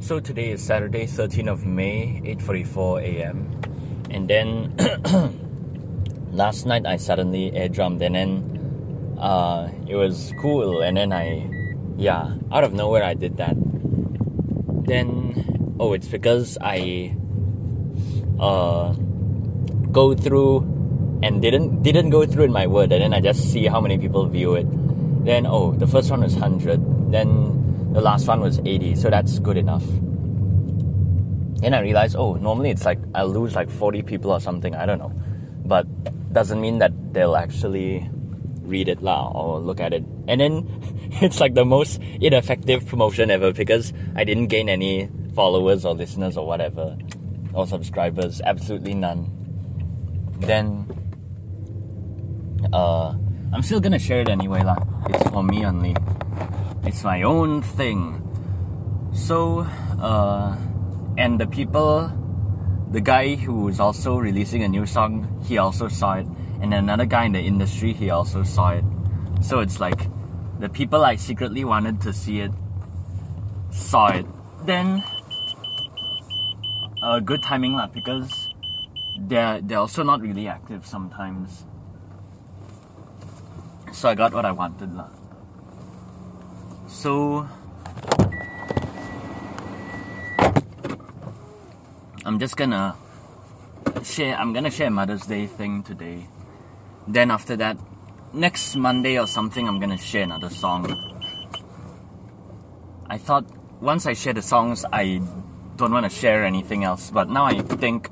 So today is Saturday, 13th of May, 8:44 a.m. And then last night I suddenly air drummed and then uh, it was cool and then I yeah, out of nowhere I did that. Then oh, it's because I uh go through and didn't didn't go through in my word and then I just see how many people view it. Then oh, the first one was 100. Then the last one was 80, so that's good enough. Then I realized, oh, normally it's like I'll lose like 40 people or something, I don't know. But doesn't mean that they'll actually read it lah or look at it. And then it's like the most ineffective promotion ever because I didn't gain any followers or listeners or whatever or subscribers, absolutely none. Then uh I'm still gonna share it anyway lah. It's for me only. It's my own thing. So, uh, and the people, the guy who is also releasing a new song, he also saw it, and another guy in the industry, he also saw it. So it's like the people I secretly wanted to see it saw it. Then, uh, good timing lah because they're they're also not really active sometimes. So I got what I wanted lah. So I'm just gonna share I'm gonna share Mother's Day thing today. Then after that, next Monday or something I'm gonna share another song. I thought once I share the songs I don't wanna share anything else, but now I think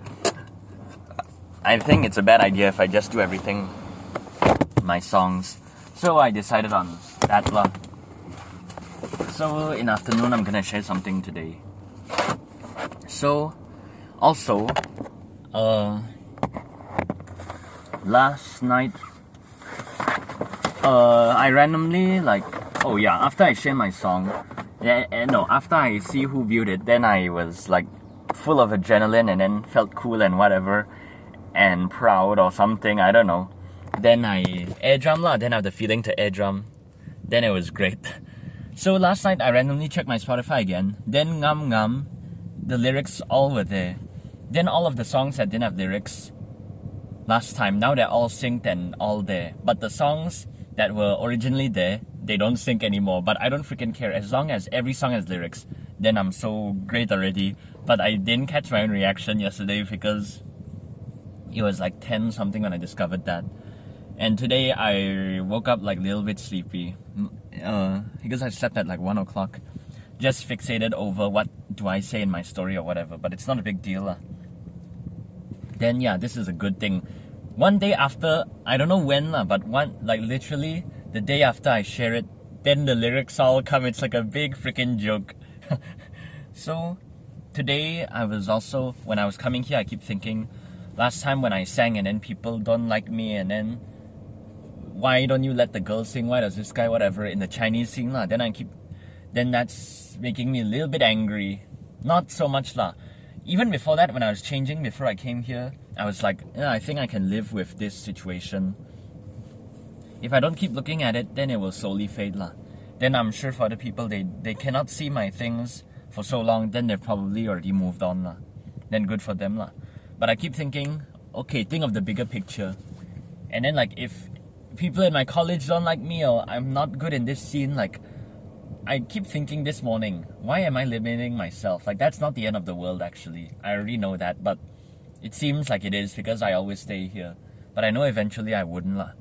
I think it's a bad idea if I just do everything my songs. So I decided on that lah. So in afternoon I'm gonna share something today. So also uh last night uh I randomly like oh yeah after I share my song yeah, eh, no after I see who viewed it then I was like full of adrenaline and then felt cool and whatever and proud or something I don't know. Then I air drum lah then I have the feeling to air drum. Then it was great So last night I randomly checked my Spotify again. Then Ngam Ngam, the lyrics all were there. Then all of the songs that didn't have lyrics last time, now they're all synced and all there. But the songs that were originally there, they don't sync anymore. But I don't freaking care. As long as every song has lyrics, then I'm so great already. But I didn't catch my own reaction yesterday because it was like 10 something when I discovered that. And today I woke up like a little bit sleepy uh, because I slept at like one o'clock, just fixated over what do I say in my story or whatever. But it's not a big deal. Uh. Then yeah, this is a good thing. One day after, I don't know when, uh, but one like literally the day after I share it, then the lyrics all come. It's like a big freaking joke. so today I was also when I was coming here, I keep thinking. Last time when I sang and then people don't like me and then why don't you let the girl sing? Why does this guy whatever in the Chinese sing lah? Then I keep, then that's making me a little bit angry. Not so much lah. Even before that, when I was changing before I came here, I was like, yeah, I think I can live with this situation. If I don't keep looking at it, then it will slowly fade lah. Then I'm sure for other people, they they cannot see my things for so long. Then they've probably already moved on lah. Then good for them lah. But I keep thinking, okay, think of the bigger picture. And then like if people in my college don't like me or I'm not good in this scene, like I keep thinking this morning, why am I limiting myself? Like that's not the end of the world actually. I already know that, but it seems like it is because I always stay here. But I know eventually I wouldn't lah.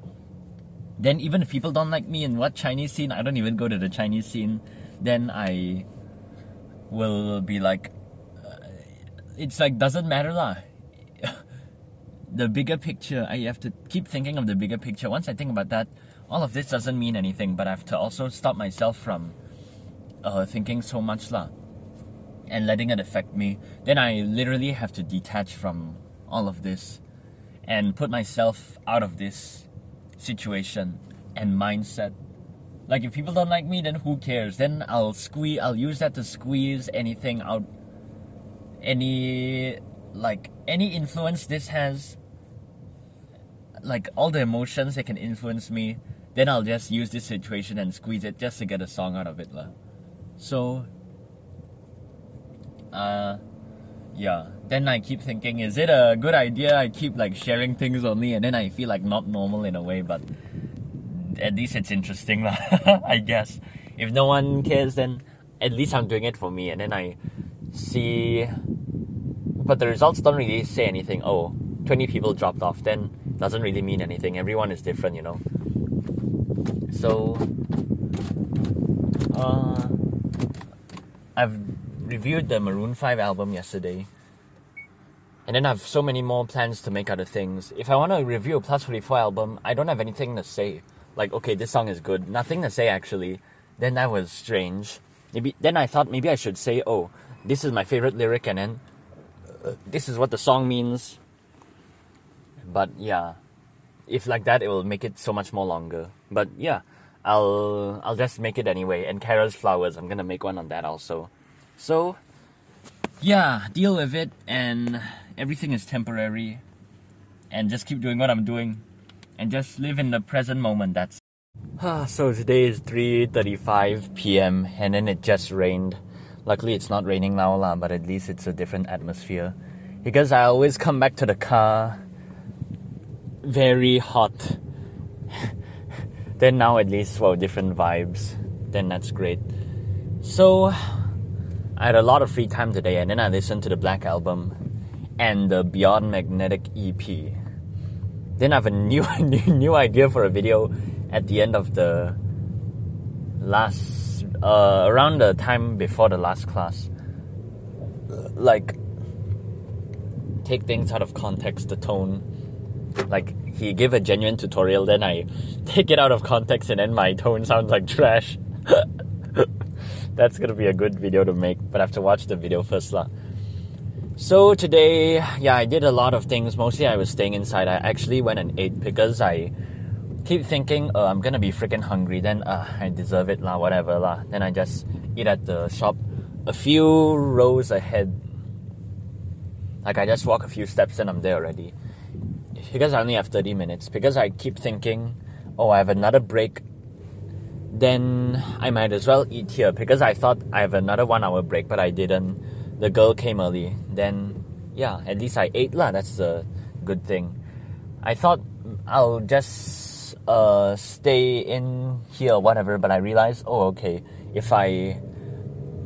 Then even if people don't like me in what Chinese scene, I don't even go to the Chinese scene, then I will be like uh, it's like doesn't matter lah the bigger picture. I have to keep thinking of the bigger picture. Once I think about that, all of this doesn't mean anything, but I have to also stop myself from uh, thinking so much lah and letting it affect me. Then I literally have to detach from all of this and put myself out of this situation and mindset. Like if people don't like me, then who cares? Then I'll squeeze. I'll use that to squeeze anything out. Any like any influence this has like all the emotions that can influence me, then I'll just use this situation and squeeze it just to get a song out of it. La. So uh, yeah. Then I keep thinking, is it a good idea? I keep like sharing things only, and then I feel like not normal in a way, but at least it's interesting, lah. I guess. If no one cares, then at least I'm doing it for me, and then I see. But the results don't really say anything. Oh, 20 people dropped off, then doesn't really mean anything. Everyone is different, you know. So, uh, I've reviewed the Maroon 5 album yesterday. And then I have so many more plans to make other things. If I want to review a Plus 44 album, I don't have anything to say. Like, okay, this song is good. Nothing to say actually. Then that was strange. Maybe then I thought maybe I should say, oh, this is my favorite lyric, and then uh, this is what the song means. But yeah, if like that, it will make it so much more longer. But yeah, I'll I'll just make it anyway. And Kara's flowers, I'm gonna make one on that also. So yeah, deal with it, and everything is temporary, and just keep doing what I'm doing, and just live in the present moment. That's so today is 3:35 p.m. and then it just rained. Luckily, it's not raining now, lah, but at least it's a different atmosphere. Because I always come back to the car very hot. then now at least for different vibes. Then that's great. So I had a lot of free time today, and then I listened to the Black Album and the Beyond Magnetic EP. Then I have a new new, new idea for a video at the end of the last uh, around the time before the last class. Like take things out of context, the tone. Like he gave a genuine tutorial, then I take it out of context, and then my tone sounds like trash. That's gonna be a good video to make, but I have to watch the video first lah. So today, yeah, I did a lot of things. Mostly I was staying inside. I actually went and ate because I keep thinking, uh, I'm gonna be freaking hungry. Then uh, I deserve it lah, whatever lah. Then I just eat at the shop a few rows ahead. Like I just walk a few steps and I'm there already. Because I only have 30 minutes. Because I keep thinking, oh, I have another break then I might as well eat here because I thought I have another one hour break, but I didn't. The girl came early. Then, yeah, at least I ate lah. That's a good thing. I thought I'll just uh, stay in here whatever, but I realized, oh, okay, if I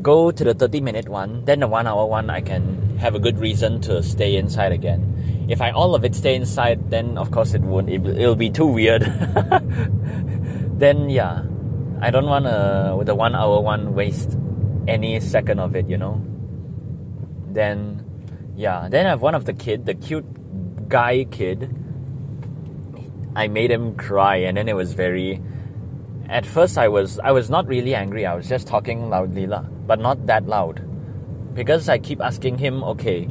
go to the 30 minute one, then the one hour one, I can have a good reason to stay inside again. If I all of it stay inside, then of course it won't, it, it'll be too weird. then, yeah I don't want to with the one hour one waste any second of it, you know. Then, yeah. Then I have one of the kid, the cute guy kid. I made him cry, and then it was very. At first, I was I was not really angry. I was just talking loudly, lah, but not that loud, because I keep asking him, okay,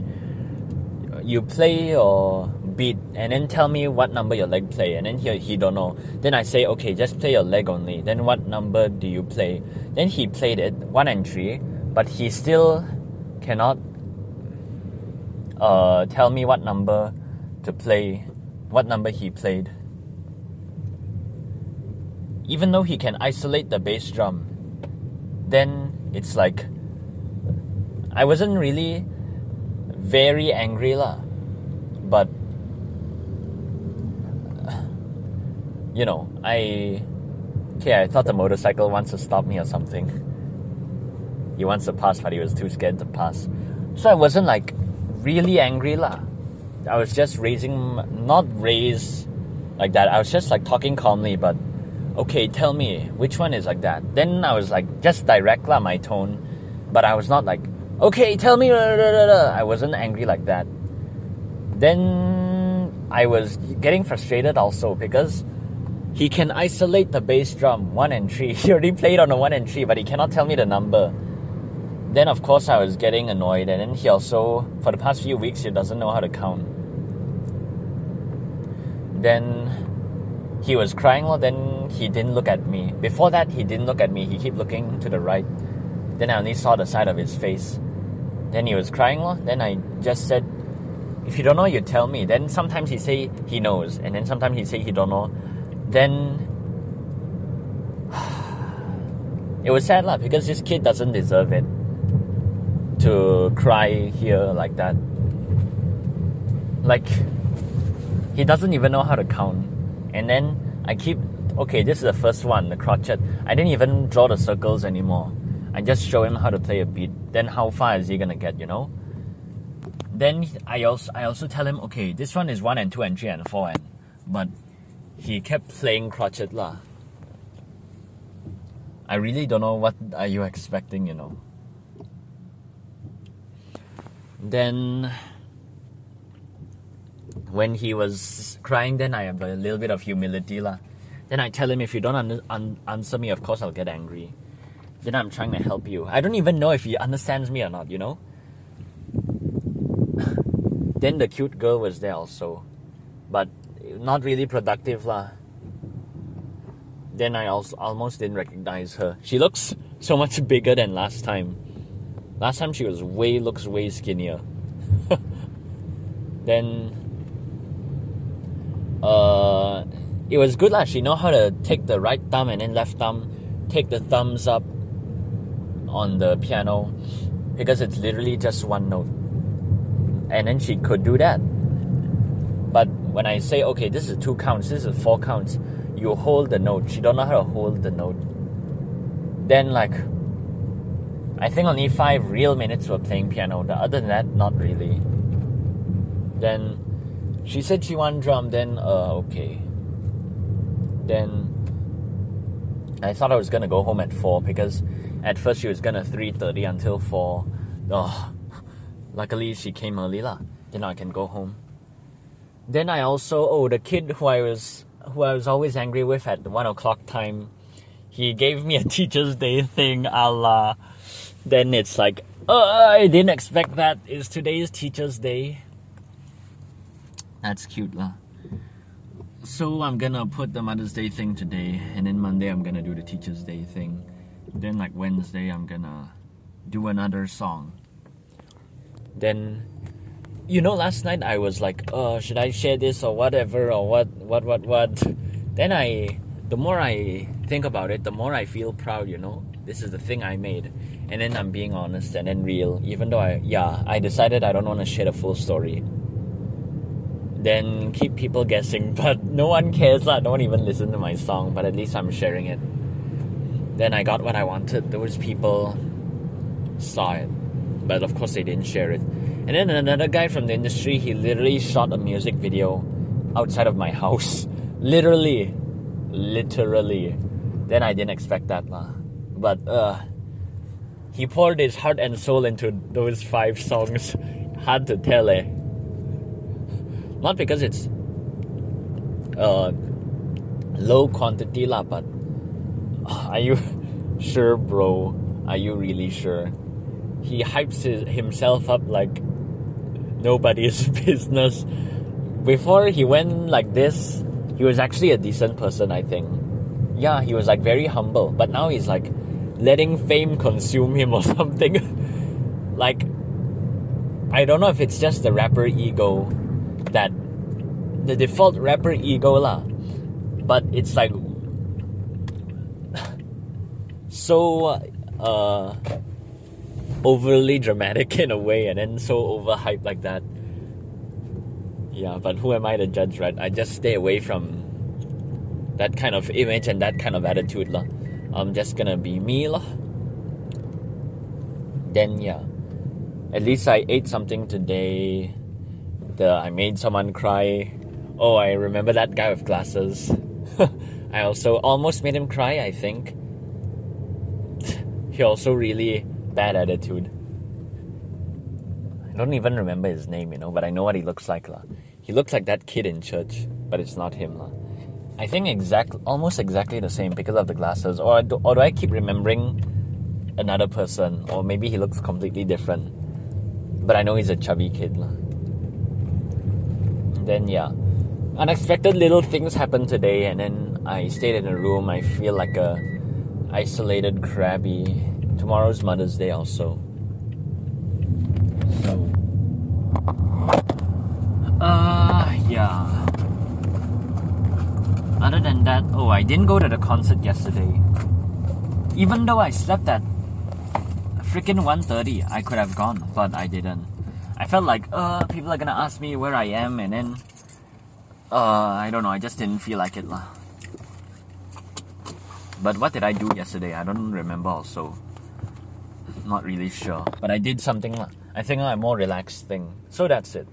you play or beat and then tell me what number your leg play and then he, he don't know. Then i say okay just play your leg only. Then what number do you play? Then he played it one and three but he still cannot uh, tell me what number to play what number he played. Even though he can isolate the bass drum then it's like i wasn't really very angry lah but you know, I okay, I thought the motorcycle wants to stop me or something. He wants to pass, but he was too scared to pass. So I wasn't like really angry lah. I was just raising, not raise like that. I was just like talking calmly, but okay, tell me which one is like that. Then I was like just direct lah my tone, but I was not like okay, tell me. I wasn't angry like that. Then I was getting frustrated also because he can isolate the bass drum, 1 and 3. He already played on the 1 and 3, but he cannot tell me the number. Then, of course, I was getting annoyed, and then he also, for the past few weeks, he doesn't know how to count. Then he was crying, well, then he didn't look at me. Before that, he didn't look at me, he kept looking to the right. Then I only saw the side of his face. Then he was crying, well, then I just said, if you don't know, you tell me. Then sometimes he say he knows, and then sometimes he say he don't know then it was sad lah because this kid doesn't deserve it. to cry here like that. Like, he doesn't even know how to count. And then I keep, okay, this is the first one, the crotchet. I didn't even draw the circles anymore. I just show him how to play a beat. Then how far is he gonna get, you know? Then I also I also tell him, okay, this one is one and two and three and four and but he kept playing crotchet lah. I really don't know what are you expecting, you know. Then when he was crying, then I have a little bit of humility lah. Then I tell him, if you don't un- un- answer me, of course I'll get angry. Then I'm trying to help you. I don't even know if he understands me or not, you know. then the cute girl was there also, but not really productive lah. Then I also almost didn't recognize her. She looks so much bigger than last time. Last time she was way looks way skinnier. then uh it was good lah. She know how to take the right thumb and then left thumb, take the thumbs up on the piano because it's literally just one note. And then she could do that. But when I say okay, this is two counts, this is four counts, you hold the note. She don't know how to hold the note. Then like I think only five real minutes were playing piano. The other than that, not really. Then she said she want drum. Then uh okay. Then I thought I was gonna go home at four because at first she was gonna three thirty until four. Oh, luckily she came early lah. Then I can go home. Then I also oh the kid who I was who I was always angry with at the one o'clock time, he gave me a Teacher's Day thing, Allah. Then it's like, uh, I didn't expect that. Is today's Teacher's Day? That's cute, lah. So I'm gonna put the Mother's Day thing today, and then Monday I'm gonna do the Teacher's Day thing. Then like Wednesday I'm gonna do another song. Then you know last night I was like, uh, should I share this or whatever or what what what what then I the more I think about it, the more I feel proud, you know. This is the thing I made. And then I'm being honest and then real. Even though I yeah, I decided I don't want to share the full story. Then keep people guessing, but no one cares lah. No one even listen to my song, but at least I'm sharing it. Then I got what I wanted. Those people saw it. But of course they didn't share it. And then another guy from the industry, he literally shot a music video outside of my house. Literally. Literally. Then I didn't expect that lah. But uh he poured his heart and soul into those five songs. Hard to tell eh. Not because it's uh low quantity lah, but are you sure bro? Are you really sure? He hypes his, himself up like nobody's business. Before he went like this, he was actually a decent person, I think. Yeah, he was like very humble, but now he's like letting fame consume him or something. like, I don't know if it's just the rapper ego that the default rapper ego lah, but it's like so uh overly dramatic in a way and then so overhyped like that. Yeah, but who am I to judge, right? I just stay away from that kind of image and that kind of attitude. La. I'm just gonna be me. La. Then, yeah. At least I ate something today. The, I made someone cry. Oh, I remember that guy with glasses. I also almost made him cry, I think. He also really bad attitude. I don't even remember his name, you know, but I know what he looks like. La. He looks like that kid in church, but it's not him. La. I think exact, almost exactly the same because of the glasses. Or do, or do I keep remembering another person? Or maybe he looks completely different. But I know he's a chubby kid. La. Then, yeah. Unexpected little things happened today, and then I stayed in a room. I feel like a isolated crabby tomorrow's Mother's Day also. So, uh, yeah. Other than that, oh, I didn't go to the concert yesterday. Even though I slept at freaking 1.30. I could have gone, but I didn't. I felt like, uh, people are gonna ask me where I am, and then, uh, I don't know, I just didn't feel like it lah. But what did I do yesterday? I don't remember also. Not really sure. But I did something. I think a more relaxed thing. So that's it.